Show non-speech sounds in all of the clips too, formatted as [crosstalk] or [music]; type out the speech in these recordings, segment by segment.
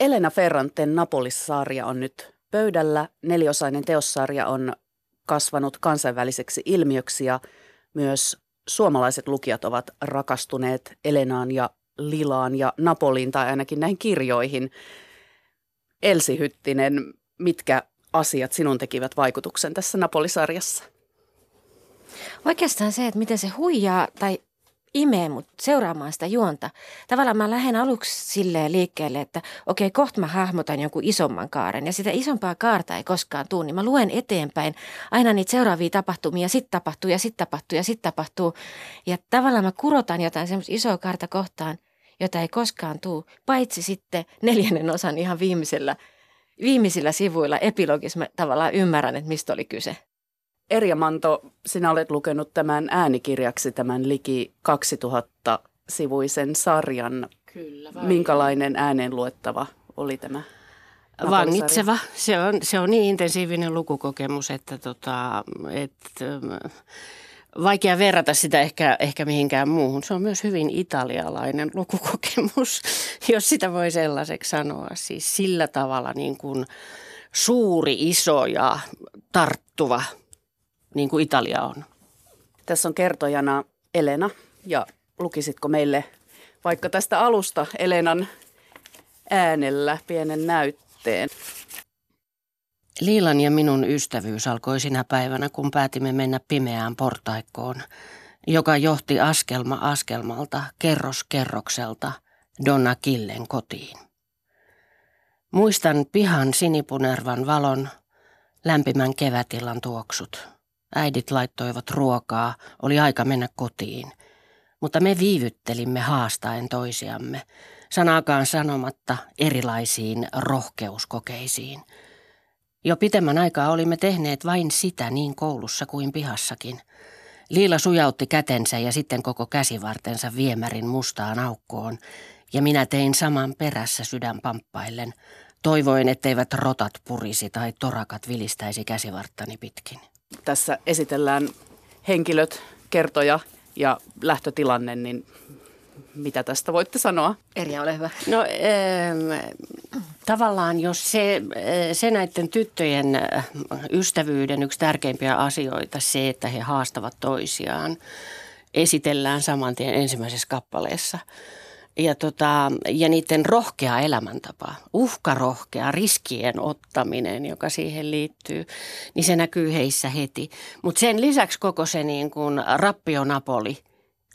Elena Ferranten Napolis-sarja on nyt pöydällä. Neliosainen teossarja on kasvanut kansainväliseksi ilmiöksi ja myös suomalaiset lukijat ovat rakastuneet Elenaan ja Lilaan ja Napoliin tai ainakin näihin kirjoihin. Elsi Hyttinen, mitkä asiat sinun tekivät vaikutuksen tässä Napolisarjassa? Oikeastaan se, että miten se huijaa tai imee mut seuraamaan sitä juonta. Tavallaan mä lähden aluksi silleen liikkeelle, että okei, kohta mä hahmotan jonkun isomman kaaren ja sitä isompaa kaarta ei koskaan tule, niin mä luen eteenpäin aina niitä seuraavia tapahtumia, sit tapahtuu ja sit tapahtuu ja sit tapahtuu. Ja tavallaan mä kurotan jotain semmoista isoa kaarta kohtaan, jota ei koskaan tule, paitsi sitten neljännen osan ihan viimeisellä, viimeisillä sivuilla epilogissa mä tavallaan ymmärrän, että mistä oli kyse. Erja Manto, sinä olet lukenut tämän äänikirjaksi tämän liki 2000 sivuisen sarjan. Kyllä vai. Minkälainen ääneen luettava oli tämä? Vangitseva. Se on, se on niin intensiivinen lukukokemus, että tota, et, vaikea verrata sitä ehkä, ehkä mihinkään muuhun. Se on myös hyvin italialainen lukukokemus, [laughs] jos sitä voi sellaiseksi sanoa. Siis sillä tavalla niin kuin suuri, iso ja tarttuva – niin kuin Italia on. Tässä on kertojana Elena ja lukisitko meille vaikka tästä alusta Elenan äänellä pienen näytteen? Liilan ja minun ystävyys alkoi sinä päivänä, kun päätimme mennä pimeään portaikkoon, joka johti askelma askelmalta, kerros kerrokselta, Donna Killen kotiin. Muistan pihan sinipunervan valon, lämpimän kevätillan tuoksut – Äidit laittoivat ruokaa, oli aika mennä kotiin. Mutta me viivyttelimme haastaen toisiamme, sanakaan sanomatta erilaisiin rohkeuskokeisiin. Jo pitemmän aikaa olimme tehneet vain sitä niin koulussa kuin pihassakin. Liila sujautti kätensä ja sitten koko käsivartensa viemärin mustaan aukkoon, ja minä tein saman perässä sydän pamppaillen, toivoen etteivät rotat purisi tai torakat vilistäisi käsivarttani pitkin tässä esitellään henkilöt, kertoja ja lähtötilanne, niin mitä tästä voitte sanoa? Erja, ole hyvä. No äh, tavallaan jos se, se näiden tyttöjen ystävyyden yksi tärkeimpiä asioita, se, että he haastavat toisiaan, esitellään saman tien ensimmäisessä kappaleessa – ja, tota, ja niiden rohkea elämäntapa, uhkarohkea riskien ottaminen, joka siihen liittyy, niin se näkyy heissä heti. Mutta sen lisäksi koko se niin kuin rappio Napoli –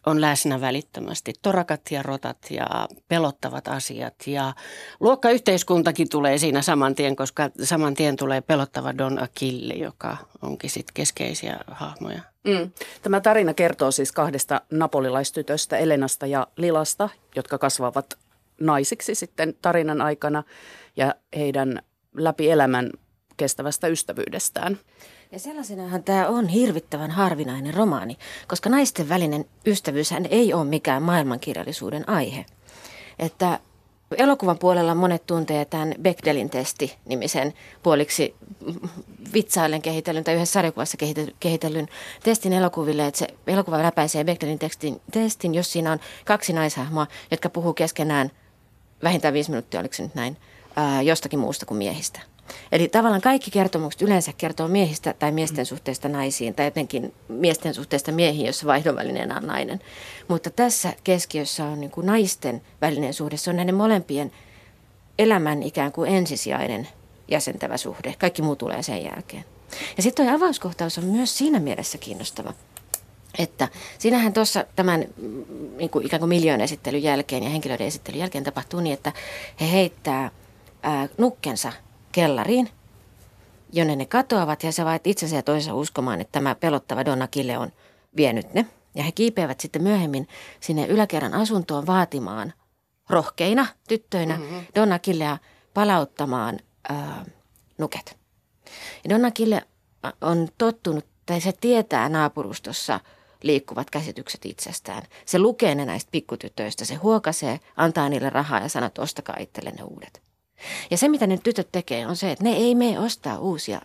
on läsnä välittömästi. Torakat ja rotat ja pelottavat asiat ja luokkayhteiskuntakin tulee siinä saman tien, koska saman tien tulee pelottava Don Achille, joka onkin sitten keskeisiä hahmoja. Mm. Tämä tarina kertoo siis kahdesta napolilaistytöstä, Elenasta ja Lilasta, jotka kasvavat naisiksi sitten tarinan aikana ja heidän läpi elämän kestävästä ystävyydestään. Ja sellaisenahan tämä on hirvittävän harvinainen romaani, koska naisten välinen ystävyyshän ei ole mikään maailmankirjallisuuden aihe. Että elokuvan puolella monet tuntee tämän Bechdellin testi-nimisen puoliksi vitsaillen kehitellyn tai yhdessä sarjakuvassa kehitellyn testin elokuville, että se elokuva läpäisee Bechdellin testin, testin, jos siinä on kaksi naishahmoa, jotka puhuu keskenään vähintään viisi minuuttia, oliko se nyt näin, ää, jostakin muusta kuin miehistä. Eli tavallaan kaikki kertomukset yleensä kertoo miehistä tai miesten suhteesta naisiin tai jotenkin miesten suhteesta miehiin, jossa vaihdonvälineenä on nainen. Mutta tässä keskiössä on niin kuin naisten välinen suhde. Se on näiden molempien elämän ikään kuin ensisijainen jäsentävä suhde. Kaikki muu tulee sen jälkeen. Ja sitten tuo avauskohtaus on myös siinä mielessä kiinnostava, että siinähän tuossa tämän niin kuin ikään kuin miljoon esittelyn jälkeen ja henkilöiden esittelyn jälkeen tapahtuu niin, että he heittää ää, nukkensa kellariin, jonne ne katoavat ja se vaat itsensä ja toisensa uskomaan, että tämä pelottava Donna Kille on vienyt ne. Ja he kiipeävät sitten myöhemmin sinne yläkerran asuntoon vaatimaan rohkeina tyttöinä mm-hmm. Donna Killea palauttamaan ää, nuket. Ja Donna Kille on tottunut, tai se tietää naapurustossa liikkuvat käsitykset itsestään. Se lukee ne näistä pikkutytöistä, se huokasee, antaa niille rahaa ja sanoo, että ostakaa itselle ne uudet. Ja se, mitä ne tytöt tekee, on se, että ne ei mene ostaa uusia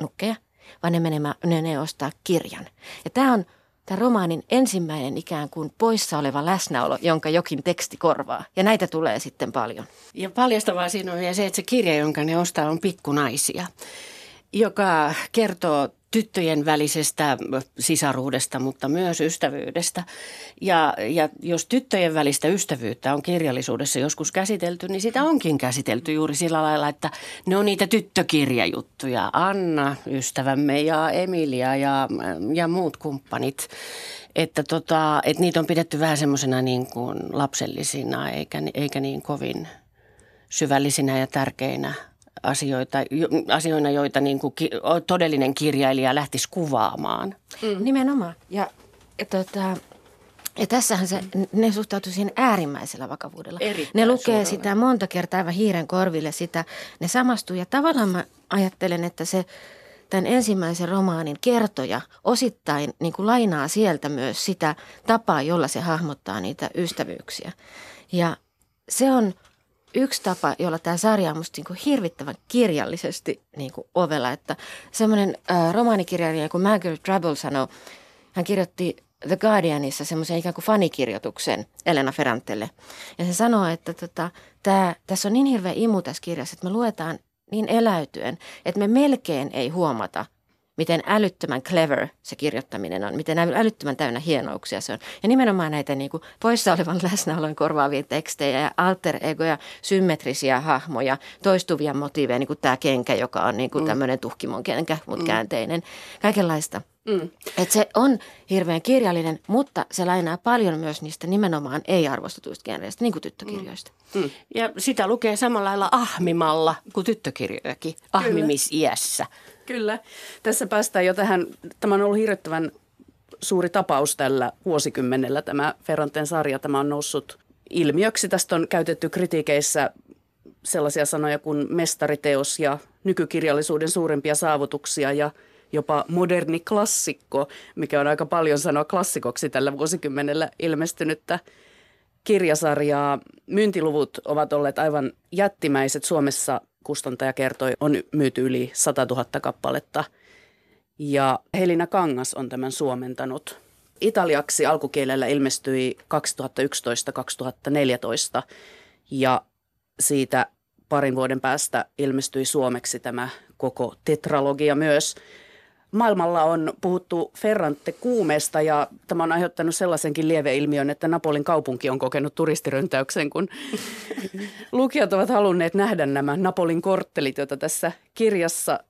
nukkeja, vaan ne menee, ne, ne ostaa kirjan. Ja tämä on tämä romaanin ensimmäinen ikään kuin poissa oleva läsnäolo, jonka jokin teksti korvaa. Ja näitä tulee sitten paljon. Ja paljastavaa siinä on vielä se, että se kirja, jonka ne ostaa, on pikkunaisia, joka kertoo tyttöjen välisestä sisaruudesta, mutta myös ystävyydestä. Ja, ja jos tyttöjen välistä ystävyyttä on kirjallisuudessa joskus käsitelty, niin sitä onkin käsitelty juuri sillä lailla, että ne on niitä tyttökirjajuttuja. Anna, ystävämme ja Emilia ja, ja muut kumppanit. Että, tota, että niitä on pidetty vähän semmoisena niin kuin lapsellisina eikä, eikä niin kovin syvällisinä ja tärkeinä asioita, asioina, joita niin kuin ki, todellinen kirjailija lähtisi kuvaamaan. Mm. Nimenomaan. Ja, ja, tota, ja tässähän se, ne suhtautuu siihen äärimmäisellä vakavuudella. Erittäin ne lukee suurella. sitä monta kertaa aivan hiiren korville sitä. Ne samastuu ja tavallaan mä ajattelen, että se tämän ensimmäisen romaanin kertoja osittain niin kuin lainaa sieltä myös sitä tapaa, jolla se hahmottaa niitä ystävyyksiä. Ja se on – yksi tapa, jolla tämä sarja on musta niin kuin hirvittävän kirjallisesti niin kuin ovella. Että semmoinen äh, romaanikirjailija kuin Margaret Drabble sanoi, hän kirjoitti The Guardianissa semmoisen ikään kuin fanikirjoituksen Elena Ferrantelle. Ja se sanoo, että tota, tää, tässä on niin hirveä imu tässä kirjassa, että me luetaan niin eläytyen, että me melkein ei huomata – miten älyttömän clever se kirjoittaminen on, miten älyttömän täynnä hienouksia se on. Ja nimenomaan näitä niin kuin poissa olevan [laughs] läsnäolon korvaavia tekstejä ja alter egoja, symmetrisiä hahmoja, toistuvia motiiveja, niin kuin tämä kenkä, joka on niin kuin mm. tämmöinen tuhkimon kenkä, mutta mm. käänteinen. Kaikenlaista. Mm. Et se on hirveän kirjallinen, mutta se lainaa paljon myös niistä nimenomaan ei-arvostetuista genreistä, niin kuin tyttökirjoista. Mm. Mm. Ja sitä lukee samalla lailla ahmimalla kuin tyttökirjojakin, ahmimisiässä. Kyllä. Tässä päästään jo tähän, tämä on ollut hirvittävän suuri tapaus tällä vuosikymmenellä tämä Ferranten sarja. Tämä on noussut ilmiöksi. Tästä on käytetty kritiikeissä sellaisia sanoja kuin mestariteos ja nykykirjallisuuden suurimpia saavutuksia ja jopa moderni klassikko, mikä on aika paljon sanoa klassikoksi tällä vuosikymmenellä ilmestynyttä kirjasarjaa. Myyntiluvut ovat olleet aivan jättimäiset Suomessa kustantaja kertoi, on myyty yli 100 000 kappaletta. Ja Helina Kangas on tämän suomentanut. Italiaksi alkukielellä ilmestyi 2011-2014 ja siitä parin vuoden päästä ilmestyi suomeksi tämä koko tetralogia myös. Maailmalla on puhuttu Ferrante kuumesta ja tämä on aiheuttanut sellaisenkin lieveilmiön, että Napolin kaupunki on kokenut turistiryntäyksen, kun [laughs] lukijat ovat halunneet nähdä nämä Napolin korttelit, joita tässä kirjassa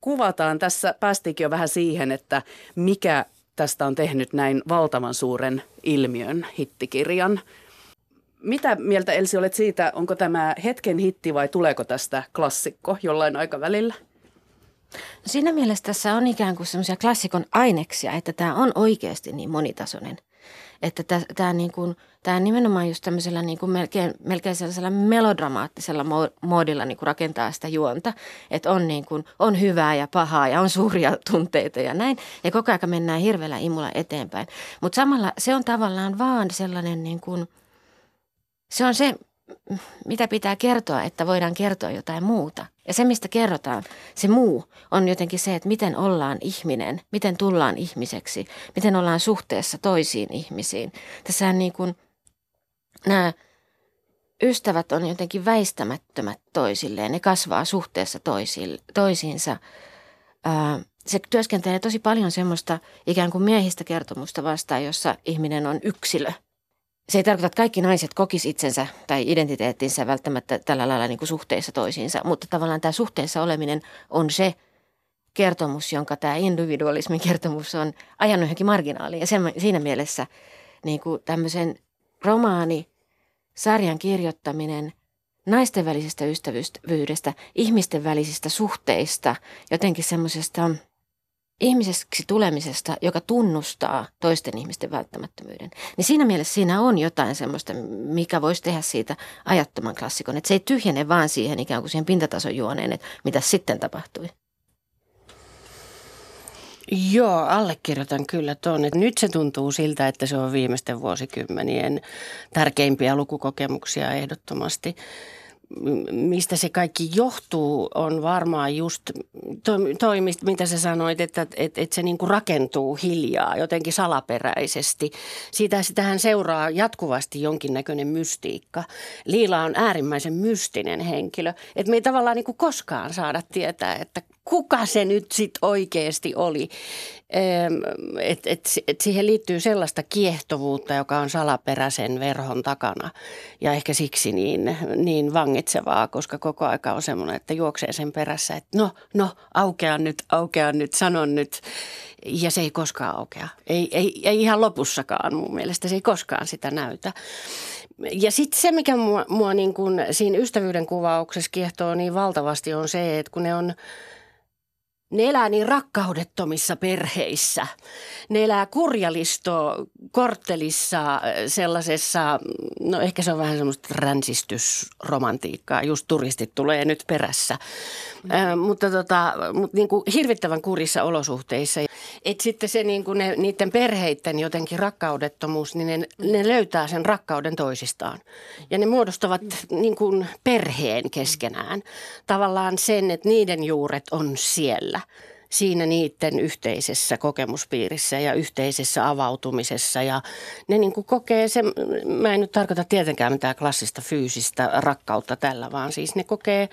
kuvataan. Tässä päästiinkin jo vähän siihen, että mikä tästä on tehnyt näin valtavan suuren ilmiön hittikirjan. Mitä mieltä Elsi olet siitä, onko tämä hetken hitti vai tuleeko tästä klassikko jollain aikavälillä? No siinä mielessä tässä on ikään kuin semmoisia klassikon aineksia, että tämä on oikeasti niin monitasoinen. Että tämä, niin kuin, tämä nimenomaan just tämmöisellä niin kuin melkein, melkein sellaisella melodramaattisella moodilla niin kuin rakentaa sitä juonta. Että on, niin kuin, on hyvää ja pahaa ja on suuria [laughs] tunteita ja näin. Ja koko ajan mennään hirveällä imulla eteenpäin. Mutta samalla se on tavallaan vaan sellainen niin kuin, se on se, mitä pitää kertoa, että voidaan kertoa jotain muuta. Ja se, mistä kerrotaan, se muu, on jotenkin se, että miten ollaan ihminen, miten tullaan ihmiseksi, miten ollaan suhteessa toisiin ihmisiin. Tässä niin kuin nämä ystävät on jotenkin väistämättömät toisilleen, ne kasvaa suhteessa toisiinsa. Se työskentelee tosi paljon semmoista ikään kuin miehistä kertomusta vastaan, jossa ihminen on yksilö – se ei tarkoita, että kaikki naiset kokis itsensä tai identiteettinsä välttämättä tällä lailla niin kuin suhteessa toisiinsa, mutta tavallaan tämä suhteessa oleminen on se kertomus, jonka tämä individualismin kertomus on ajanut johonkin marginaaliin. Ja sen, siinä mielessä niin kuin tämmöisen romaani, sarjan kirjoittaminen naisten välisestä ystävyydestä, ihmisten välisistä suhteista, jotenkin semmoisesta – ihmiseksi tulemisesta, joka tunnustaa toisten ihmisten välttämättömyyden. Niin siinä mielessä siinä on jotain semmoista, mikä voisi tehdä siitä ajattoman klassikon. Että se ei tyhjene vaan siihen ikään kuin siihen pintatason juoneen, että mitä sitten tapahtui. Joo, allekirjoitan kyllä tuon. Nyt se tuntuu siltä, että se on viimeisten vuosikymmenien tärkeimpiä lukukokemuksia ehdottomasti. Mistä se kaikki johtuu, on varmaan just toi, toi mitä sä sanoit, että, että, että se niin kuin rakentuu hiljaa, jotenkin salaperäisesti. Siitä sitähän seuraa jatkuvasti jonkinnäköinen mystiikka. Liila on äärimmäisen mystinen henkilö, että me ei tavallaan niin kuin koskaan saada tietää, että kuka se nyt sitten oikeasti oli. Että et, et siihen liittyy sellaista kiehtovuutta, joka on salaperäisen verhon takana ja ehkä siksi niin, niin vangitsevaa, koska koko aika on semmoinen, että juoksee sen perässä, että no, no, aukea nyt, aukea nyt, sanon nyt. Ja se ei koskaan aukea. Ei, ei, ei ihan lopussakaan mun mielestä, se ei koskaan sitä näytä. Ja sitten se, mikä mua, mua niin kun siinä ystävyyden kuvauksessa kiehtoo niin valtavasti on se, että kun ne on – ne elää niin rakkaudettomissa perheissä. Ne elää kurjalisto korttelissa sellaisessa, no ehkä se on vähän semmoista ränsistysromantiikkaa, just turistit tulee nyt perässä. Mm. Äh, mutta tota, mutta niin kuin hirvittävän kurissa olosuhteissa. Et sitten se niin kuin ne, niiden perheiden jotenkin rakkaudettomuus, niin ne, ne löytää sen rakkauden toisistaan. Ja ne muodostavat niin kuin perheen keskenään. Tavallaan sen, että niiden juuret on siellä siinä niiden yhteisessä kokemuspiirissä ja yhteisessä avautumisessa. Ja ne niin kuin kokee se, mä en nyt tarkoita tietenkään mitään klassista fyysistä rakkautta tällä, vaan siis ne kokee,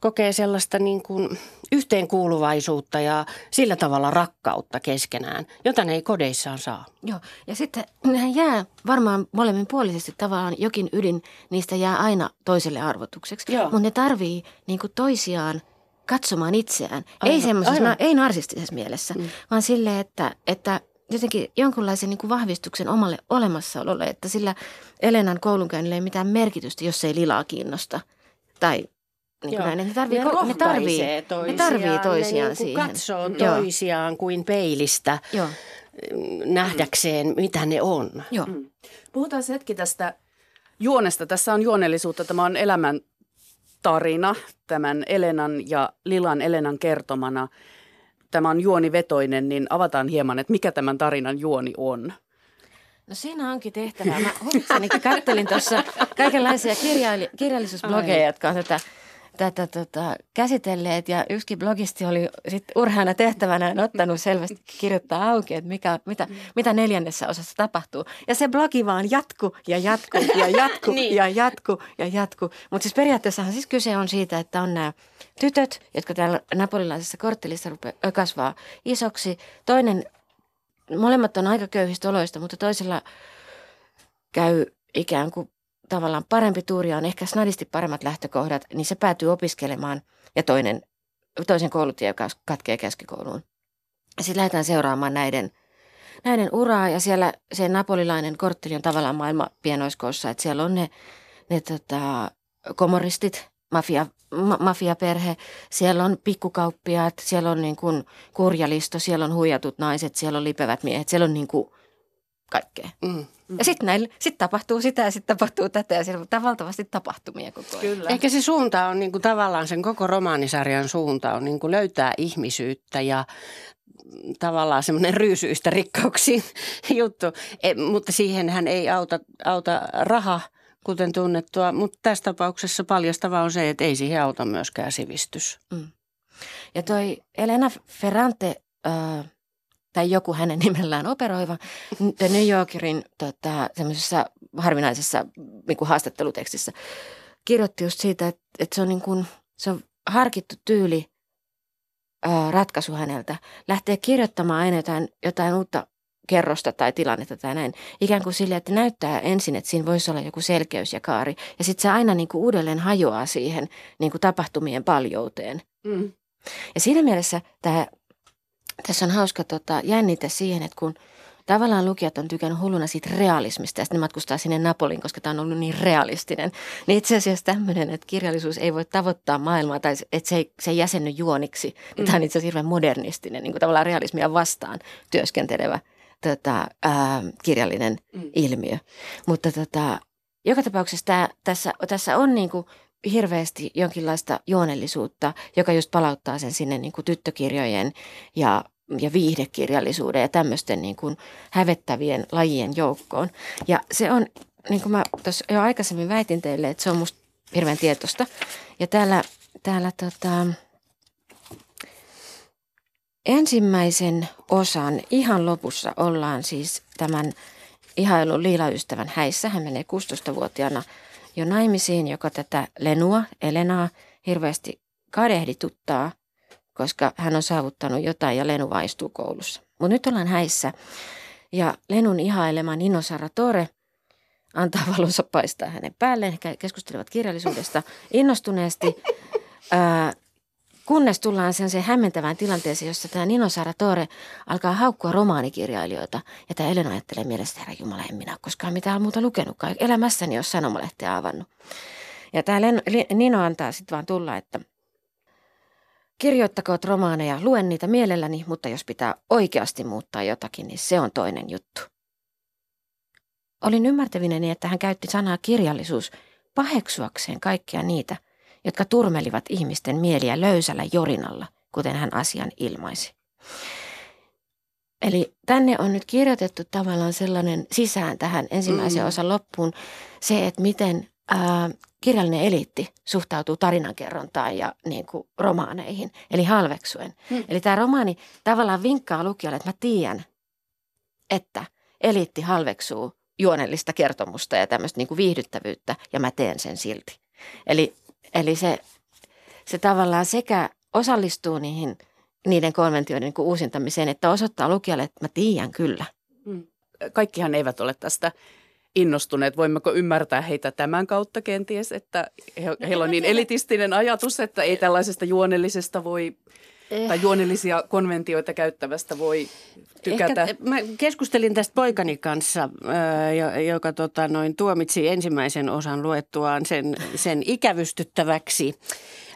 kokee sellaista niin kuin yhteenkuuluvaisuutta ja sillä tavalla rakkautta keskenään, jota ne ei kodeissaan saa. Joo, ja sitten nehän jää varmaan molemmin puolisesti tavallaan jokin ydin, niistä jää aina toiselle arvotukseksi. Mutta ne tarvii niin kuin toisiaan katsomaan itseään. Aivan, ei semmoisessa, ei narsistisessa mielessä, mm. vaan sille, että, että jotenkin jonkunlaisen niin kuin vahvistuksen omalle olemassaololle, että sillä Elenan koulunkäynnillä ei mitään merkitystä, jos ei Lilaa kiinnosta. Tai niin kuin näin, ne tarvii, ne, ne tarvii, toisiaan, ne tarvii toisiaan ne niin siihen. katsoo toisiaan Joo. kuin peilistä Joo. nähdäkseen, mitä ne on. Joo. Mm. Puhutaan hetki tästä juonesta. Tässä on juonellisuutta. Tämä on elämän tarina tämän Elenan ja Lilan Elenan kertomana. Tämä on juonivetoinen, niin avataan hieman, että mikä tämän tarinan juoni on. No siinä onkin tehtävä. Mä huvikseni kattelin tuossa kaikenlaisia kirjaili- kirjallisuusblogeja, jotka on tätä tätä tota, käsitelleet ja yksi blogisti oli sit urheana tehtävänä ottanut selvästi kirjoittaa auki, että mikä, mitä, mitä neljännessä osassa tapahtuu. Ja se blogi vaan jatku ja jatku ja [laughs] jatku niin. ja jatku ja jatku. Mutta siis periaatteessahan siis kyse on siitä, että on nämä tytöt, jotka täällä napolilaisessa korttelissa rupeaa, kasvaa isoksi. Toinen, molemmat on aika köyhistä oloista, mutta toisella käy ikään kuin tavallaan parempi tuuri on ehkä snadisti paremmat lähtökohdat, niin se päätyy opiskelemaan ja toinen, toisen koulutie, katkee keskikouluun. Sitten lähdetään seuraamaan näiden, näiden uraa ja siellä se napolilainen kortteli on tavallaan maailma pienoiskoossa, että siellä on ne, ne tota, komoristit, mafia, ma, mafiaperhe, siellä on pikkukauppiaat, siellä on niin kuin kurjalisto, siellä on huijatut naiset, siellä on lipevät miehet, siellä on niin kuin kaikkea. Mm. Ja sitten sit tapahtuu sitä ja sitten tapahtuu tätä ja siellä on valtavasti tapahtumia koko ajan. Kyllä. Ehkä se suunta on niin kuin tavallaan sen koko romaanisarjan suunta on niin kuin löytää ihmisyyttä ja tavallaan semmoinen ryysyistä rikkauksiin [laughs] juttu. E, mutta siihen hän ei auta, auta raha, kuten tunnettua. Mutta tässä tapauksessa paljastavaa on se, että ei siihen auta myöskään sivistys. Mm. Ja toi Elena Ferrante... Äh, tai joku hänen [laughs] nimellään operoiva, The New Yorkerin tota, semmoisessa harvinaisessa niin kuin haastattelutekstissä kirjoitti just siitä, että, että se, on niin kuin, se on harkittu tyyli ää, ratkaisu häneltä. Lähtee kirjoittamaan aina jotain, jotain uutta kerrosta tai tilannetta tai näin. Ikään kuin sille, että näyttää ensin, että siinä voisi olla joku selkeys ja kaari. Ja sitten se aina niin kuin uudelleen hajoaa siihen niin kuin tapahtumien paljouteen. Mm. Ja siinä mielessä tämä tässä on hauska tota, jännite siihen, että kun tavallaan lukijat on tykännyt hulluna siitä realismista ja sitten ne matkustaa sinne Napoliin, koska tämä on ollut niin realistinen. Niin itse asiassa tämmöinen, että kirjallisuus ei voi tavoittaa maailmaa tai että se ei, se ei jäsenny juoniksi. Mm. Tämä on itse asiassa hirveän modernistinen, niin kuin tavallaan realismia vastaan työskentelevä tota, ää, kirjallinen mm. ilmiö. Mutta tota, joka tapauksessa tämä, tässä, tässä on niin kuin hirveästi jonkinlaista juonellisuutta, joka just palauttaa sen sinne niin kuin tyttökirjojen ja, ja viihdekirjallisuuden ja tämmöisten niin kuin hävettävien lajien joukkoon. Ja se on, niin kuin mä tuossa jo aikaisemmin väitin teille, että se on musta hirveän tietoista. Ja täällä, täällä tota, ensimmäisen osan ihan lopussa ollaan siis tämän ihailun liilaystävän häissä. Hän menee 16-vuotiaana jo naimisiin, joka tätä Lenua, Elenaa, hirveästi kadehdituttaa, koska hän on saavuttanut jotain ja Lenu vaistuu koulussa. Mutta nyt ollaan häissä ja Lenun ihailema Nino Saratore antaa [laughs] valonsa paistaa hänen päälleen. He keskustelevat kirjallisuudesta innostuneesti. Ää, kunnes tullaan sen hämmentävään tilanteeseen, jossa tämä Nino Saratore alkaa haukkua romaanikirjailijoita. Ja tämä Elena ajattelee mielestä, herra Jumala, en minä koskaan mitään muuta lukenutkaan. Elämässäni ole sanomalehteä avannut. Ja tämä Nino antaa sitten vaan tulla, että kirjoittakoot romaaneja, luen niitä mielelläni, mutta jos pitää oikeasti muuttaa jotakin, niin se on toinen juttu. Olin ymmärtävinäni, että hän käytti sanaa kirjallisuus paheksuakseen kaikkia niitä – jotka turmelivat ihmisten mieliä löysällä jorinalla, kuten hän asian ilmaisi. Eli tänne on nyt kirjoitettu tavallaan sellainen sisään tähän ensimmäisen mm. osan loppuun se, että miten ää, kirjallinen eliitti suhtautuu tarinankerrontaan ja niin kuin, romaaneihin, eli halveksuen. Mm. Eli tämä romaani tavallaan vinkkaa lukijalle, että mä tiedän, että eliitti halveksuu juonellista kertomusta ja tämmöistä niin kuin viihdyttävyyttä, ja mä teen sen silti. Eli Eli se, se tavallaan sekä osallistuu niihin, niiden konventioiden niin uusintamiseen, että osoittaa lukijalle, että mä tiedän kyllä. Hmm. Kaikkihan eivät ole tästä innostuneet. Voimmeko ymmärtää heitä tämän kautta kenties, että he, heillä on niin elitistinen ajatus, että ei tällaisesta juonellisesta voi eh. tai juonellisia konventioita käyttävästä voi tykätä. Ehkä, mä keskustelin tästä poikani kanssa, joka tota, noin, tuomitsi ensimmäisen osan luettuaan sen, sen ikävystyttäväksi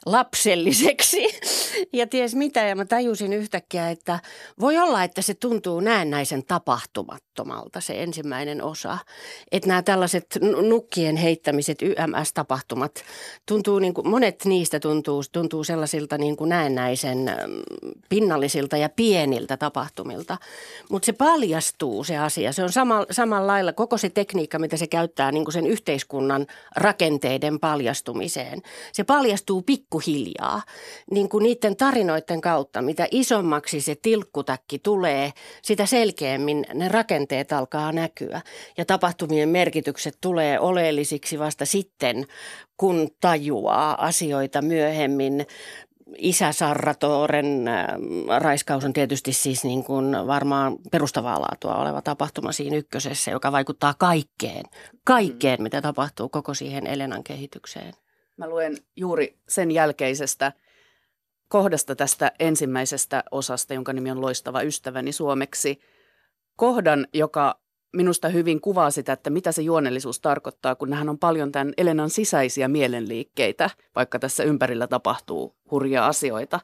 lapselliseksi [laughs] ja ties mitä. Ja mä tajusin yhtäkkiä, että voi olla, että se tuntuu näennäisen tapahtumattomalta se ensimmäinen osa. Että nämä tällaiset nukkien heittämiset, YMS-tapahtumat, tuntuu niin kuin, monet niistä tuntuu, tuntuu sellaisilta niin kuin näennäisen pinnallisilta ja pieniltä tapahtumilta. Mutta se paljastuu se asia. Se on sama, samalla lailla koko se tekniikka, mitä se käyttää niin kuin sen yhteiskunnan rakenteiden paljastumiseen. Se paljastuu pikku pikkuhiljaa niin kuin niiden tarinoiden kautta, mitä isommaksi se tilkkutakki tulee, sitä selkeämmin ne rakenteet alkaa näkyä. Ja tapahtumien merkitykset tulee oleellisiksi vasta sitten, kun tajuaa asioita myöhemmin isä Sarratoren äh, raiskaus on tietysti siis niin kuin varmaan perustavaa laatua oleva tapahtuma siinä ykkösessä, joka vaikuttaa kaikkeen, kaikkeen mitä tapahtuu koko siihen Elenan kehitykseen. Mä luen juuri sen jälkeisestä kohdasta tästä ensimmäisestä osasta, jonka nimi on Loistava ystäväni suomeksi. Kohdan, joka minusta hyvin kuvaa sitä, että mitä se juonellisuus tarkoittaa, kun hän on paljon tämän Elenan sisäisiä mielenliikkeitä, vaikka tässä ympärillä tapahtuu hurjia asioita.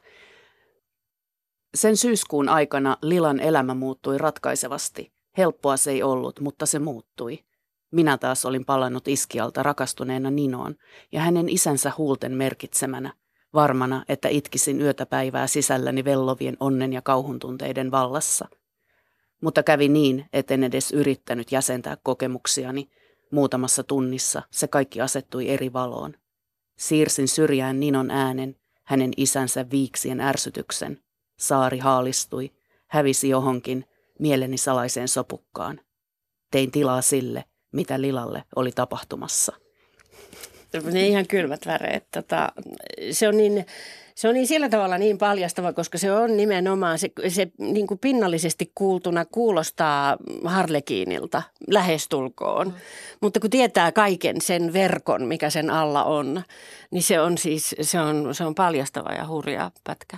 Sen syyskuun aikana Lilan elämä muuttui ratkaisevasti. Helppoa se ei ollut, mutta se muuttui. Minä taas olin palannut iskialta rakastuneena Ninoon ja hänen isänsä huulten merkitsemänä, varmana, että itkisin yötä päivää sisälläni vellovien onnen ja kauhuntunteiden vallassa. Mutta kävi niin, etten edes yrittänyt jäsentää kokemuksiani. Muutamassa tunnissa se kaikki asettui eri valoon. Siirsin syrjään Ninon äänen, hänen isänsä viiksien ärsytyksen. Saari haalistui, hävisi johonkin, mieleni salaiseen sopukkaan. Tein tilaa sille, mitä Lilalle oli tapahtumassa. Ne ihan kylmät väreet. Tota, se on niin... Se on niin sillä tavalla niin paljastava, koska se on nimenomaan, se, se niin kuin pinnallisesti kuultuna kuulostaa Harlekiinilta lähestulkoon. Mm. Mutta kun tietää kaiken sen verkon, mikä sen alla on, niin se on siis, se on, se on paljastava ja hurja pätkä.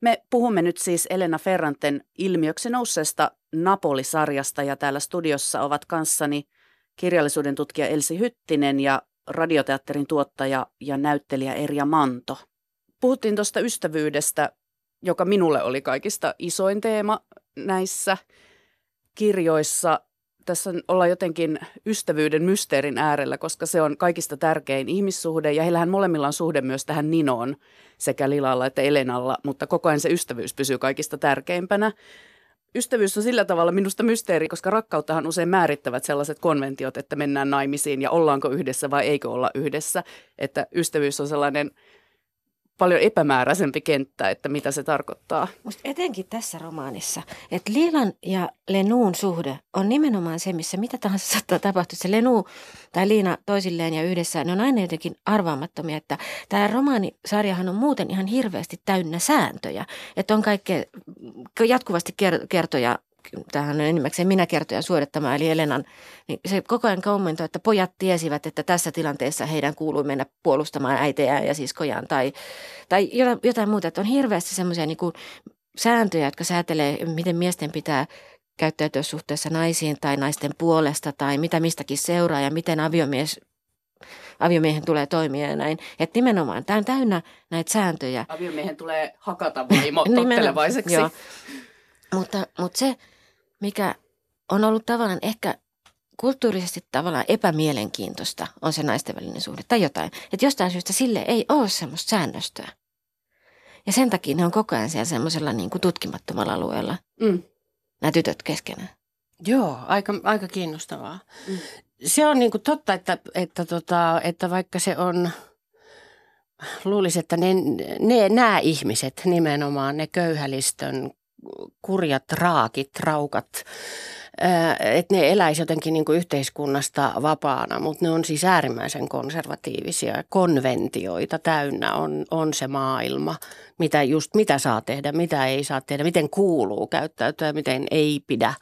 Me puhumme nyt siis Elena Ferranten ilmiöksi nousseesta Napoli-sarjasta ja täällä studiossa ovat kanssani – kirjallisuuden tutkija Elsi Hyttinen ja radioteatterin tuottaja ja näyttelijä Erja Manto. Puhuttiin tuosta ystävyydestä, joka minulle oli kaikista isoin teema näissä kirjoissa. Tässä ollaan jotenkin ystävyyden mysteerin äärellä, koska se on kaikista tärkein ihmissuhde ja heillähän molemmilla on suhde myös tähän Ninoon sekä Lilalla että Elenalla, mutta koko ajan se ystävyys pysyy kaikista tärkeimpänä. Ystävyys on sillä tavalla minusta mysteeri, koska rakkauttahan usein määrittävät sellaiset konventiot, että mennään naimisiin ja ollaanko yhdessä vai eikö olla yhdessä. Että ystävyys on sellainen paljon epämääräisempi kenttä, että mitä se tarkoittaa. Musta etenkin tässä romaanissa, että Liilan ja Lenuun suhde on nimenomaan se, missä mitä tahansa saattaa tapahtua. Se Lenu tai Liina toisilleen ja yhdessä, ne on aina jotenkin arvaamattomia. Että tämä romaanisarjahan on muuten ihan hirveästi täynnä sääntöjä. Että on kaikkea jatkuvasti kertoja tähän on enimmäkseen minä kertojan suorittamaan, eli Elenan, niin se koko ajan kommentoi, että pojat tiesivät, että tässä tilanteessa heidän kuului mennä puolustamaan äitejään ja siskojaan tai, tai jotain, muuta. Että on hirveästi semmoisia niin sääntöjä, jotka säätelee, miten miesten pitää käyttäytyä suhteessa naisiin tai naisten puolesta tai mitä mistäkin seuraa ja miten aviomies aviomiehen tulee toimia ja näin. Että nimenomaan tämä on täynnä näitä sääntöjä. Aviomiehen tulee hakata vaimo [laughs] tottelevaiseksi. Mutta, mutta se, mikä on ollut tavallaan ehkä kulttuurisesti tavallaan epämielenkiintoista, on se naisten välinen suhde tai jotain. Että jostain syystä sille ei ole semmoista säännöstöä. Ja sen takia ne on koko ajan siellä semmoisella niin kuin tutkimattomalla alueella, mm. nämä tytöt keskenään. Joo, aika, aika kiinnostavaa. Mm. Se on niin kuin totta, että, että, tota, että vaikka se on, luulisin, että ne, ne, nämä ihmiset nimenomaan, ne köyhälistön kurjat raakit, raukat, että ne eläisi jotenkin niin kuin yhteiskunnasta vapaana, mutta ne on siis äärimmäisen konservatiivisia. Konventioita täynnä on, on se maailma, mitä just mitä saa tehdä, mitä ei saa tehdä, miten kuuluu käyttäytyä, miten ei pidä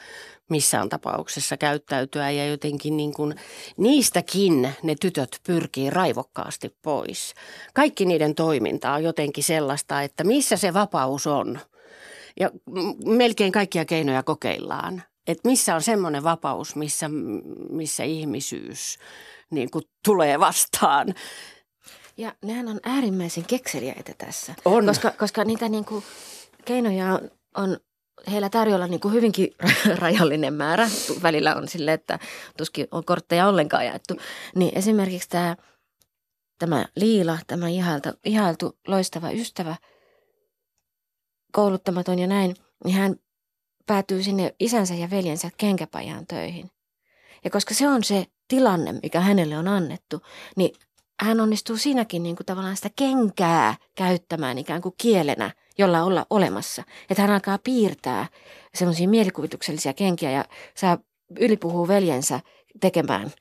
missään tapauksessa käyttäytyä ja jotenkin niin kuin, niistäkin ne tytöt pyrkii raivokkaasti pois. Kaikki niiden toiminta on jotenkin sellaista, että missä se vapaus on – ja melkein kaikkia keinoja kokeillaan. Että missä on semmoinen vapaus, missä, missä ihmisyys niin kuin tulee vastaan. Ja nehän on äärimmäisen kekseliäitä tässä. On. Koska, koska niitä niin kuin, keinoja on, on heillä tarjolla niin kuin hyvinkin rajallinen määrä. Välillä on sille, että tuskin on kortteja ollenkaan jaettu. Niin esimerkiksi tämä, tämä Liila, tämä ihailtu, ihailtu loistava ystävä – kouluttamaton ja näin, niin hän päätyy sinne isänsä ja veljensä kenkäpajaan töihin. Ja koska se on se tilanne, mikä hänelle on annettu, niin hän onnistuu siinäkin niin kuin tavallaan sitä kenkää käyttämään ikään kuin kielenä, jolla olla olemassa. Että hän alkaa piirtää semmoisia mielikuvituksellisia kenkiä ja saa ylipuhuu veljensä tekemään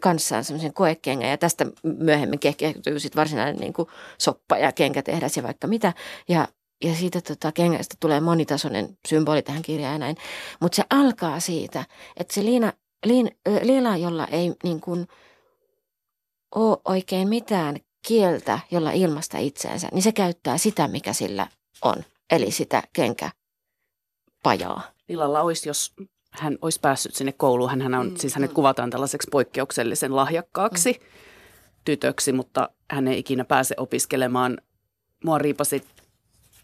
kanssaan semmoisen koekengän ja tästä myöhemmin kehkeytyy sitten varsinainen niin kuin soppa ja kenkätehdäs ja vaikka mitä. Ja ja siitä tota, kengästä tulee monitasoinen symboli tähän kirjaan ja näin. Mutta se alkaa siitä, että se Liina, Liin, Liila, jolla ei niin kuin, ole oikein mitään kieltä, jolla ilmasta itseänsä, niin se käyttää sitä, mikä sillä on. Eli sitä kenkäpajaa. Lilalla olisi, jos hän olisi päässyt sinne kouluun, hän on, mm, siis hänet mm. kuvataan tällaiseksi poikkeuksellisen lahjakkaaksi mm. tytöksi, mutta hän ei ikinä pääse opiskelemaan. Mua riipasi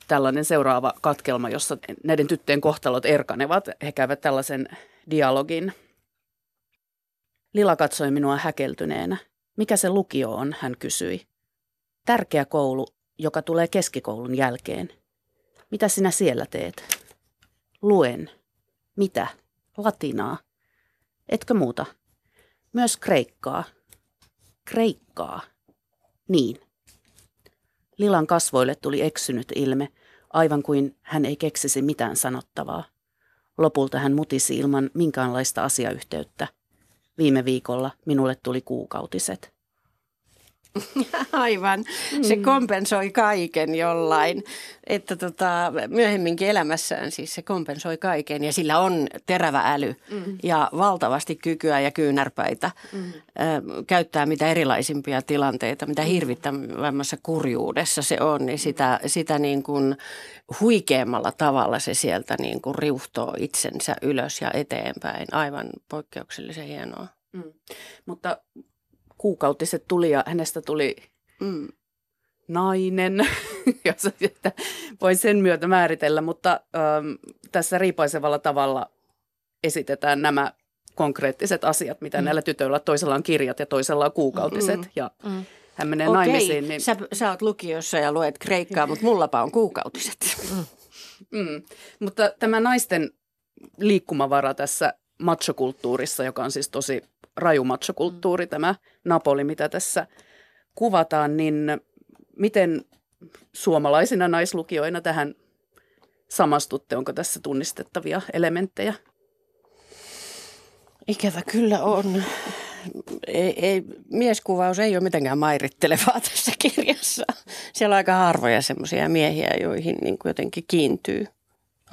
tällainen seuraava katkelma, jossa näiden tyttöjen kohtalot erkanevat. He käyvät tällaisen dialogin. Lila katsoi minua häkeltyneenä. Mikä se lukio on, hän kysyi. Tärkeä koulu, joka tulee keskikoulun jälkeen. Mitä sinä siellä teet? Luen. Mitä? Latinaa. Etkö muuta? Myös kreikkaa. Kreikkaa. Niin. Lilan kasvoille tuli eksynyt ilme, aivan kuin hän ei keksisi mitään sanottavaa. Lopulta hän mutisi ilman minkäänlaista asiayhteyttä. Viime viikolla minulle tuli kuukautiset. [laughs] Aivan. Se mm. kompensoi kaiken jollain. Että tota, myöhemminkin elämässään siis se kompensoi kaiken ja sillä on terävä äly mm. ja valtavasti kykyä ja kyynärpäitä mm. ö, käyttää mitä erilaisimpia tilanteita, mitä mm. hirvittävämmässä kurjuudessa se on, niin sitä, sitä niin kuin huikeammalla tavalla se sieltä niin kuin riuhtoo itsensä ylös ja eteenpäin. Aivan poikkeuksellisen hienoa. Mm. Mutta kuukautiset tuli ja hänestä tuli mm, nainen, [laughs] jos että voi sen myötä määritellä, mutta äm, tässä riipaisevalla tavalla esitetään nämä konkreettiset asiat, mitä mm. näillä tytöillä toisella on kirjat ja toisella on kuukautiset mm. ja mm. hän menee Okei, naimisiin. Niin... Sä, sä oot lukiossa ja luet kreikkaa, mutta mullapa on kuukautiset. Mm. Mm. Mutta tämä naisten liikkumavara tässä machokulttuurissa, joka on siis tosi raju machokulttuuri, tämä Napoli, mitä tässä kuvataan, niin miten suomalaisina naislukijoina tähän samastutte? Onko tässä tunnistettavia elementtejä? Ikävä kyllä on. Ei, ei, mieskuvaus ei ole mitenkään mairittelevaa tässä kirjassa. Siellä on aika harvoja semmoisia miehiä, joihin niin kuin jotenkin kiintyy.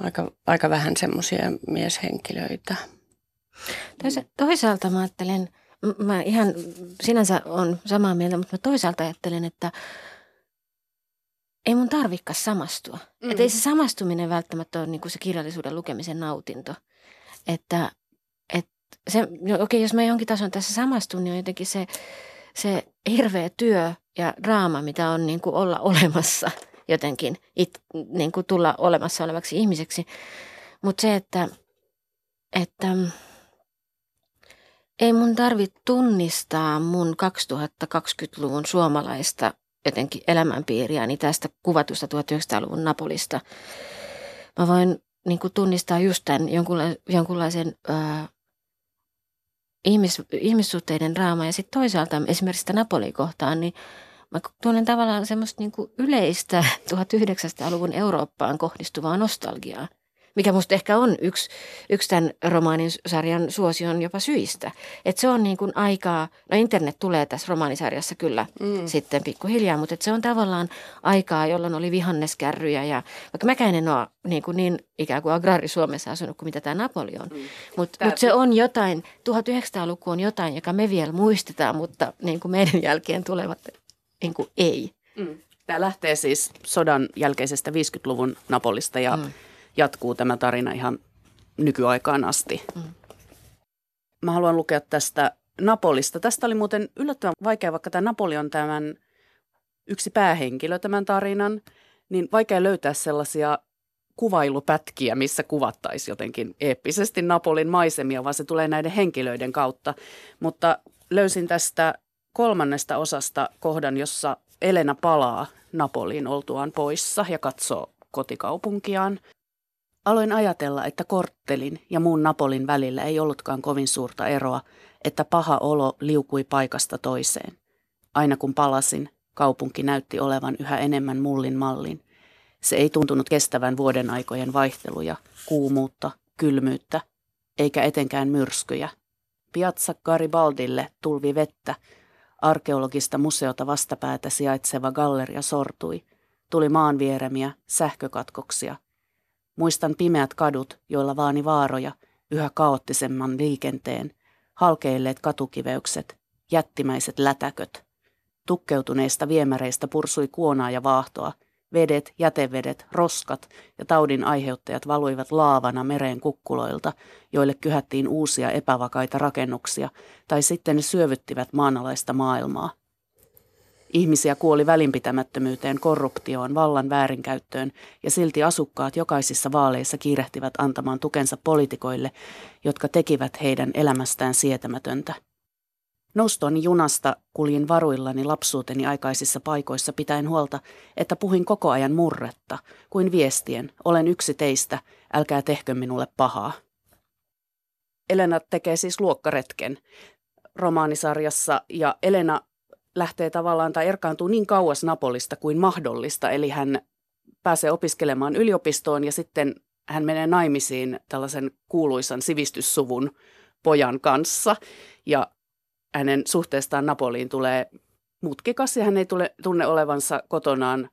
Aika, aika vähän semmoisia mieshenkilöitä. Toisaalta mä ajattelen, mä ihan sinänsä on samaa mieltä, mutta mä toisaalta ajattelen, että ei mun tarvikaan samastua. Mm. Että ei se samastuminen välttämättä ole niin kuin se kirjallisuuden lukemisen nautinto. Että, että se, no okei, jos mä jonkin tason tässä samastun, niin on jotenkin se, se hirveä työ ja draama, mitä on niin kuin olla olemassa jotenkin, it, niin kuin tulla olemassa olevaksi ihmiseksi. Mutta se, että, että ei mun tarvitse tunnistaa mun 2020-luvun suomalaista jotenkin elämänpiiriä niin tästä kuvatusta 1900-luvun Napolista. Mä voin niin kuin tunnistaa just tämän jonkunla- jonkunlaisen ää, ihmis, ihmissuhteiden raama ja sitten toisaalta esimerkiksi sitä Napoliin kohtaan, niin mä tunnen tavallaan semmoista niin kuin yleistä [laughs] 1900-luvun Eurooppaan kohdistuvaa nostalgiaa – mikä musta ehkä on yksi, yksi tämän romaanin sarjan suosion jopa syistä. Että se on niin kuin aikaa, no internet tulee tässä romaanisarjassa kyllä mm. sitten pikkuhiljaa, mutta että se on tavallaan aikaa, jolloin oli vihanneskärryjä ja vaikka mäkään en ole niin, kuin niin ikään kuin agraari Suomessa asunut kuin mitä tämä Napoli on. Mm. Mutta mut se on jotain, 1900-luku on jotain, joka me vielä muistetaan, mutta niin kuin meidän jälkeen tulevat niin kuin ei. Mm. Tämä lähtee siis sodan jälkeisestä 50-luvun Napolista ja mm jatkuu tämä tarina ihan nykyaikaan asti. Mm. Mä haluan lukea tästä Napolista. Tästä oli muuten yllättävän vaikea, vaikka tämä Napoli on tämän yksi päähenkilö tämän tarinan, niin vaikea löytää sellaisia kuvailupätkiä, missä kuvattaisiin jotenkin eeppisesti Napolin maisemia, vaan se tulee näiden henkilöiden kautta. Mutta löysin tästä kolmannesta osasta kohdan, jossa Elena palaa Napoliin oltuaan poissa ja katsoo kotikaupunkiaan. Aloin ajatella, että korttelin ja muun Napolin välillä ei ollutkaan kovin suurta eroa, että paha olo liukui paikasta toiseen. Aina kun palasin, kaupunki näytti olevan yhä enemmän mullin mallin. Se ei tuntunut kestävän vuoden aikojen vaihteluja, kuumuutta, kylmyyttä, eikä etenkään myrskyjä. Piazza Garibaldille tulvi vettä, arkeologista museota vastapäätä sijaitseva galleria sortui, tuli maanvieremiä, sähkökatkoksia – Muistan pimeät kadut, joilla vaani vaaroja, yhä kaoottisemman liikenteen, halkeilleet katukiveykset, jättimäiset lätäköt. Tukkeutuneista viemäreistä pursui kuonaa ja vaahtoa, vedet, jätevedet, roskat ja taudin aiheuttajat valuivat laavana mereen kukkuloilta, joille kyhättiin uusia epävakaita rakennuksia, tai sitten ne syövyttivät maanalaista maailmaa – Ihmisiä kuoli välinpitämättömyyteen, korruptioon, vallan väärinkäyttöön ja silti asukkaat jokaisissa vaaleissa kiirehtivät antamaan tukensa poliitikoille, jotka tekivät heidän elämästään sietämätöntä. Noustoni junasta kuljin varuillani lapsuuteni aikaisissa paikoissa pitäen huolta, että puhin koko ajan murretta, kuin viestien, olen yksi teistä, älkää tehkö minulle pahaa. Elena tekee siis luokkaretken romaanisarjassa ja Elena lähtee tavallaan tai erkaantuu niin kauas Napolista kuin mahdollista. Eli hän pääsee opiskelemaan yliopistoon ja sitten hän menee naimisiin tällaisen kuuluisan sivistyssuvun pojan kanssa. Ja hänen suhteestaan Napoliin tulee mutkikas ja hän ei tule, tunne olevansa kotonaan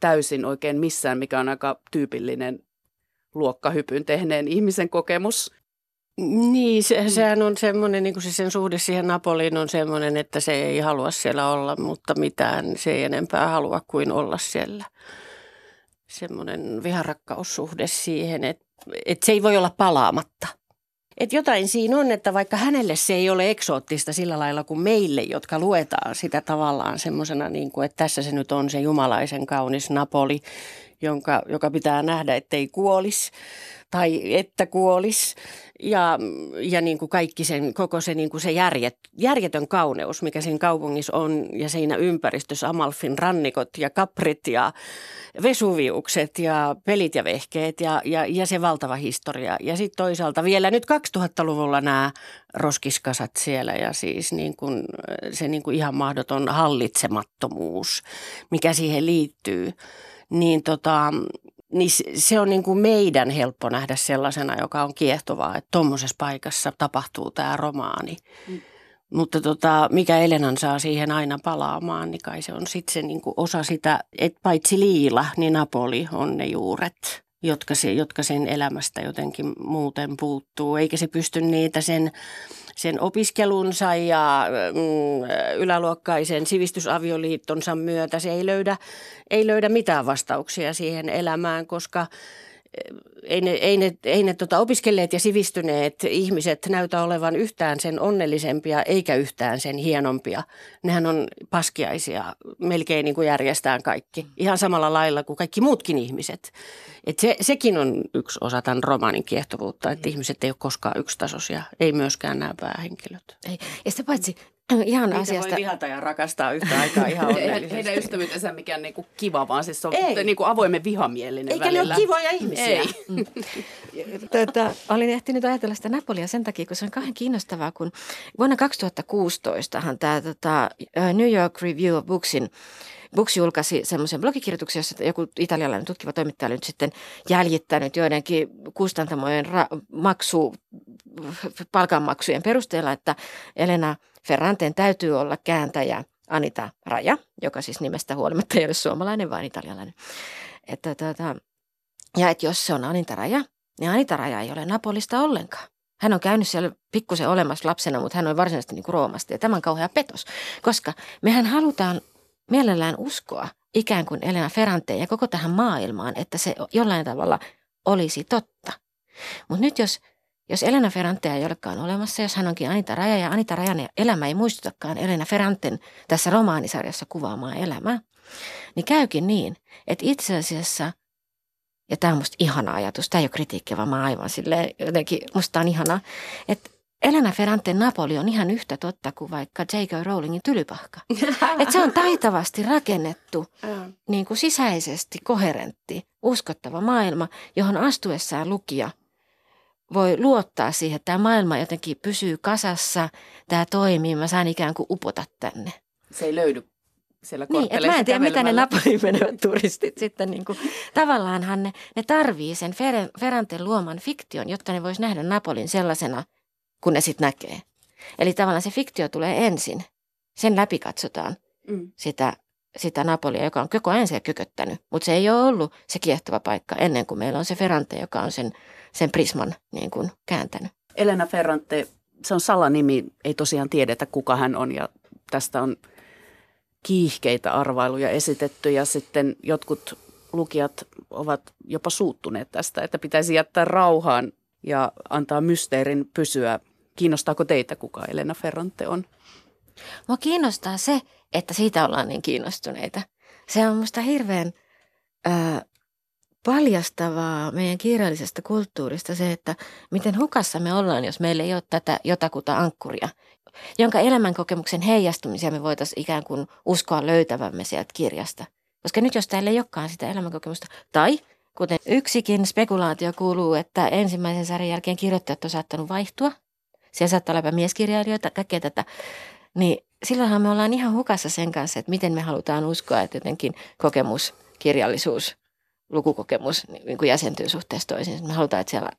täysin oikein missään, mikä on aika tyypillinen luokkahypyn tehneen ihmisen kokemus. Niin, se, sehän on semmoinen, niin kuin se sen suhde siihen Napoliin on semmoinen, että se ei halua siellä olla, mutta mitään se ei enempää halua kuin olla siellä. Semmoinen viharakkaussuhde siihen, että, että se ei voi olla palaamatta. Että jotain siinä on, että vaikka hänelle se ei ole eksoottista sillä lailla kuin meille, jotka luetaan sitä tavallaan semmoisena, niin kuin, että tässä se nyt on se jumalaisen kaunis Napoli, jonka, joka pitää nähdä, ettei kuolisi tai että kuolisi. Ja, ja niin kuin kaikki sen, koko se, niin kuin se järjet, järjetön kauneus, mikä siinä kaupungissa on ja siinä ympäristössä Amalfin rannikot ja kaprit ja vesuviukset ja pelit ja vehkeet ja, ja, ja se valtava historia. Ja sitten toisaalta vielä nyt 2000-luvulla nämä roskiskasat siellä ja siis niin kuin, se niin kuin ihan mahdoton hallitsemattomuus, mikä siihen liittyy. Niin tota, niin se on niin kuin meidän helppo nähdä sellaisena, joka on kiehtovaa, että tuommoisessa paikassa tapahtuu tämä romaani. Mm. Mutta tota, mikä Elenan saa siihen aina palaamaan, niin kai se on sitten se niin kuin osa sitä, että paitsi Liila, niin Napoli on ne juuret, jotka, se, jotka sen elämästä jotenkin muuten puuttuu. Eikä se pysty niitä sen sen opiskelunsa ja mm, yläluokkaisen sivistysavioliittonsa myötä se ei löydä, ei löydä mitään vastauksia siihen elämään, koska ei ne, ei ne, ei ne tota opiskelleet ja sivistyneet ihmiset näytä olevan yhtään sen onnellisempia eikä yhtään sen hienompia. Nehän on paskiaisia, melkein niin kuin järjestään kaikki. Ihan samalla lailla kuin kaikki muutkin ihmiset. Et se, sekin on yksi osa tämän romaanin kiehtovuutta, että ihmiset ei ole koskaan yksitasoisia, ei myöskään nämä päähenkilöt. Ei. Ja sitä paitsi ihan Niitä asiasta. voi vihata ja rakastaa yhtä aikaa ihan onnellisesti. Heidän ystävyytensä mikään niinku kiva, vaan siis se on Ei. niinku avoimen vihamielinen Eikä välillä. ne ole kivoja ihmisiä. Ei. [laughs] Tätä, olin ehtinyt ajatella sitä Napolia sen takia, kun se on kauhean kiinnostavaa, kun vuonna 2016 tämä tota, New York Review of Booksin Books julkaisi semmoisen blogikirjoituksen, jossa joku italialainen tutkiva toimittaja oli nyt sitten jäljittänyt joidenkin kustantamojen ra- maksu, palkanmaksujen perusteella, että Elena Ferranten täytyy olla kääntäjä Anita Raja, joka siis nimestä huolimatta ei ole suomalainen, vaan italialainen. Että, tota, ja että jos se on Anita Raja, niin Anita Raja ei ole Napolista ollenkaan. Hän on käynyt siellä pikkusen olemassa lapsena, mutta hän on varsinaisesti niin kuin Roomasta. Ja tämä on kauhea petos, koska mehän halutaan mielellään uskoa ikään kuin Elena Ferranteen ja koko tähän maailmaan, että se jollain tavalla olisi totta. Mutta nyt jos, jos Elena Ferrantea ei olekaan olemassa, jos hän onkin Anita Raja ja Anita Rajan elämä ei muistutakaan Elena Ferranten tässä romaanisarjassa kuvaamaa elämää, niin käykin niin, että itse asiassa, ja tämä on musta ihana ajatus, tämä ei ole kritiikkiä, vaan mä aivan silleen jotenkin, musta on ihanaa, että Elena Ferranten Napoli on ihan yhtä totta kuin vaikka J.K. Rowlingin tylypahka. [laughs] Et se on taitavasti rakennettu, niin kuin sisäisesti koherentti, uskottava maailma, johon astuessaan lukija voi luottaa siihen, että tämä maailma jotenkin pysyy kasassa, tämä toimii, mä saan ikään kuin upota tänne. Se ei löydy siellä Niin, että mä en tiedä, mitä ne Napoliin menevät turistit sitten. Niin kuin, tavallaanhan ne, ne tarvii sen Ferranten luoman fiktion, jotta ne vois nähdä Napolin sellaisena – kun ne sitten näkee. Eli tavallaan se fiktio tulee ensin. Sen läpi katsotaan mm. sitä, sitä Napolia, joka on koko ajan siellä kököttänyt. Mutta se ei ole ollut se kiehtova paikka ennen kuin meillä on se Ferrante, joka on sen, sen prisman niin kuin kääntänyt. Elena Ferrante, se on salanimi, ei tosiaan tiedetä kuka hän on ja tästä on kiihkeitä arvailuja esitetty ja sitten jotkut lukijat ovat jopa suuttuneet tästä, että pitäisi jättää rauhaan ja antaa mysteerin pysyä Kiinnostaako teitä, kuka Elena Ferrante on? Mua kiinnostaa se, että siitä ollaan niin kiinnostuneita. Se on musta hirveän ö, paljastavaa meidän kirjallisesta kulttuurista se, että miten hukassa me ollaan, jos meillä ei ole tätä jotakuta ankkuria, jonka elämänkokemuksen heijastumisia me voitaisiin ikään kuin uskoa löytävämme sieltä kirjasta. Koska nyt jos täällä ei olekaan sitä elämänkokemusta, tai kuten yksikin spekulaatio kuuluu, että ensimmäisen sarjan jälkeen kirjoittajat on saattanut vaihtua, siellä saattaa olla mieskirjailijoita, kaikkea tätä. Niin silloinhan me ollaan ihan hukassa sen kanssa, että miten me halutaan uskoa, että jotenkin kokemus, kirjallisuus, lukukokemus niin kuin jäsentyy suhteessa toisiinsa. Me halutaan, että siellä,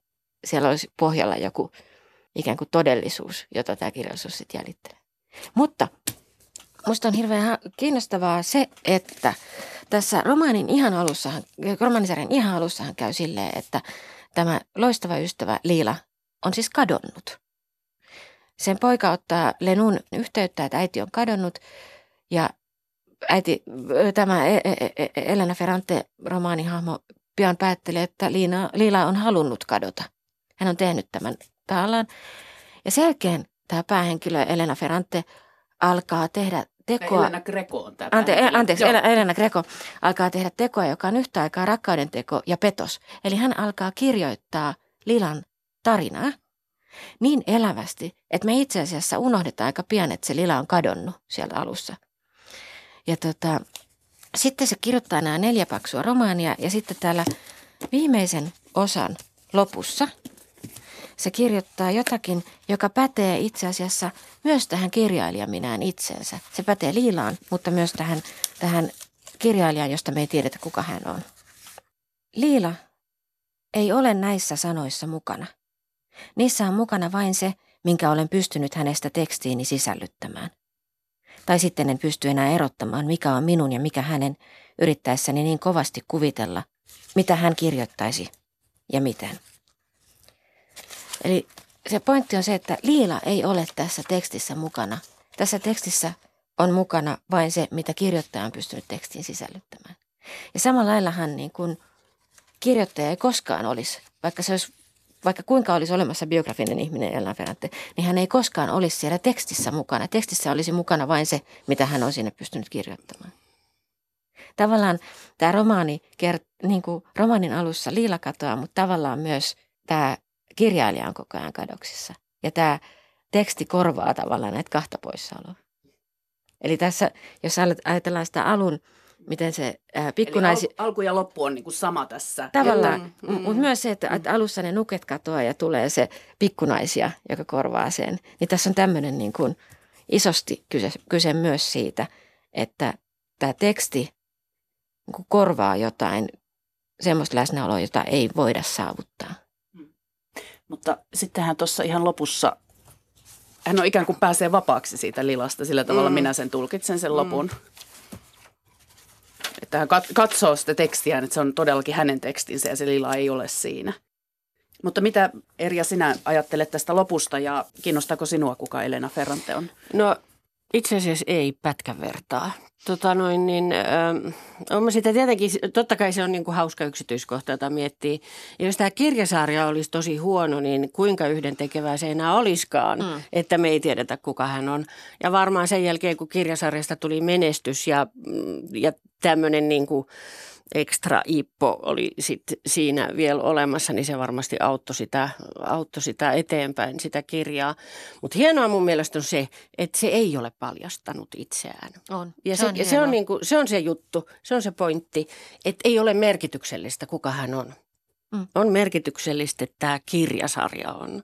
siellä olisi pohjalla joku ikään kuin todellisuus, jota tämä kirjallisuus sitten jäljittelee. Mutta Musta on hirveän kiinnostavaa se, että tässä romaanin ihan alussahan, romaanisarjan ihan alussahan käy silleen, että tämä loistava ystävä Liila on siis kadonnut. Sen poika ottaa Lenun yhteyttä, että äiti on kadonnut ja äiti, tämä e, e, e, Elena Ferrante romaanihahmo pian päättelee, että Liina, Liila on halunnut kadota. Hän on tehnyt tämän tahallaan. Ja sen jälkeen tämä päähenkilö Elena Ferrante alkaa tehdä tekoa. Elena Greco on tämä Ante, anteeksi, Joo. Elena, Elena Greco alkaa tehdä tekoa, joka on yhtä aikaa rakkauden teko ja petos. Eli hän alkaa kirjoittaa Lilan tarinaa niin elävästi, että me itse asiassa unohdetaan aika pian, että se Lila on kadonnut siellä alussa. Ja tota, sitten se kirjoittaa nämä neljä paksua romaania ja sitten täällä viimeisen osan lopussa se kirjoittaa jotakin, joka pätee itse asiassa myös tähän kirjailijaminään itsensä. Se pätee Liilaan, mutta myös tähän, tähän kirjailijaan, josta me ei tiedetä, kuka hän on. Liila ei ole näissä sanoissa mukana. Niissä on mukana vain se, minkä olen pystynyt hänestä tekstiini sisällyttämään. Tai sitten en pysty enää erottamaan, mikä on minun ja mikä hänen, yrittäessäni niin kovasti kuvitella, mitä hän kirjoittaisi ja miten. Eli se pointti on se, että Liila ei ole tässä tekstissä mukana. Tässä tekstissä on mukana vain se, mitä kirjoittaja on pystynyt tekstiin sisällyttämään. Ja samalla laillahan niin kuin kirjoittaja ei koskaan olisi, vaikka se olisi vaikka kuinka olisi olemassa biografinen ihminen Elena Ferrante, niin hän ei koskaan olisi siellä tekstissä mukana. Tekstissä olisi mukana vain se, mitä hän on sinne pystynyt kirjoittamaan. Tavallaan tämä romaani, niin kuin romaanin alussa Liila katoaa, mutta tavallaan myös tämä kirjailija on koko ajan kadoksissa. Ja tämä teksti korvaa tavallaan näitä kahta poissaoloa. Eli tässä, jos ajatellaan sitä alun, miten se ää, pikkunaisi... Eli al- alku ja loppu on niin kuin sama tässä. Tavallaan, Mm, mm, mutta myös se, että, että alussa ne nuket katoaa ja tulee se pikkunaisia, joka korvaa sen. Niin tässä on tämmöinen niin kuin isosti kyse, kyse myös siitä, että tämä teksti niin korvaa jotain semmoista läsnäoloa, jota ei voida saavuttaa. Mutta sittenhän tuossa ihan lopussa, hän on ikään kuin pääsee vapaaksi siitä lilasta, sillä tavalla mm. minä sen tulkitsen sen lopun. Että hän kat- katsoo sitä tekstiä, että se on todellakin hänen tekstinsä ja se lila ei ole siinä. Mutta mitä Erja sinä ajattelet tästä lopusta ja kiinnostaako sinua, kuka Elena Ferrante on? No itse asiassa ei pätkän vertaa. Tota noin, niin, ähm, on sitä tietenkin, totta kai se on niin kuin hauska yksityiskohta, jota miettii. Ja jos tämä kirjasarja olisi tosi huono, niin kuinka yhden tekevää se enää olisikaan, mm. että me ei tiedetä kuka hän on. Ja varmaan sen jälkeen, kun kirjasarjasta tuli menestys ja, ja tämmöinen niin kuin ekstra ippo oli sit siinä vielä olemassa, niin se varmasti auttoi sitä, auttoi sitä eteenpäin, sitä kirjaa. Mutta hienoa mun mielestä on se, että se ei ole paljastanut itseään. On. Ja se, se, on, se, on, niinku, se on se juttu, se on se pointti, että ei ole merkityksellistä, kuka hän on. Mm. On merkityksellistä, että tämä kirjasarja on.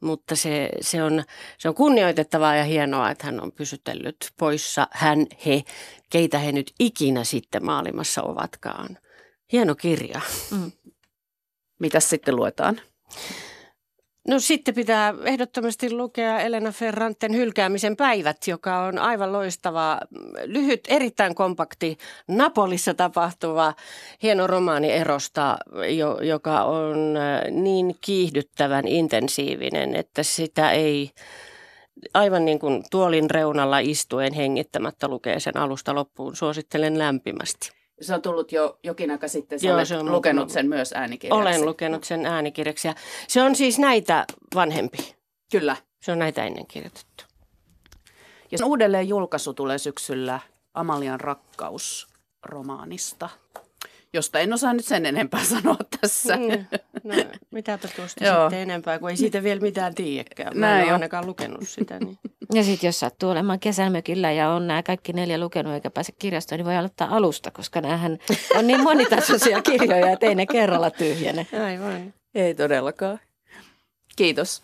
Mutta se, se, on, se on kunnioitettavaa ja hienoa, että hän on pysytellyt poissa. Hän, he, keitä he nyt ikinä sitten maailmassa ovatkaan. Hieno kirja. Mm. Mitäs sitten luetaan? No sitten pitää ehdottomasti lukea Elena Ferranten Hylkäämisen päivät, joka on aivan loistava, lyhyt, erittäin kompakti, Napolissa tapahtuva hieno romaani erosta, jo, joka on niin kiihdyttävän intensiivinen, että sitä ei aivan niin kuin tuolin reunalla istuen hengittämättä lukee sen alusta loppuun. Suosittelen lämpimästi. Se on tullut jo jokin aika sitten, sä Joo, olet se on lukenut lukenut sen myös äänikirjaksi. Olen lukenut sen äänikirjaksi ja se on siis näitä vanhempi. Kyllä. Se on näitä ennen kirjoitettu. Ja uudelleen julkaisu tulee syksyllä Amalian rakkaus romaanista, josta en osaa nyt sen enempää [laughs] sanoa tässä. Mm. No, mitäpä tuosta sitten enempää, kun ei siitä vielä mitään tiedäkään. Mä en ole ainakaan lukenut sitä. Niin. Ja sitten jos sattuu olemaan kesämökillä ja on nämä kaikki neljä lukenut eikä pääse kirjastoon, niin voi aloittaa alusta, koska näähän on niin monitasoisia [laughs] kirjoja, että ei ne kerralla tyhjene. Aivan. Ei todellakaan. Kiitos.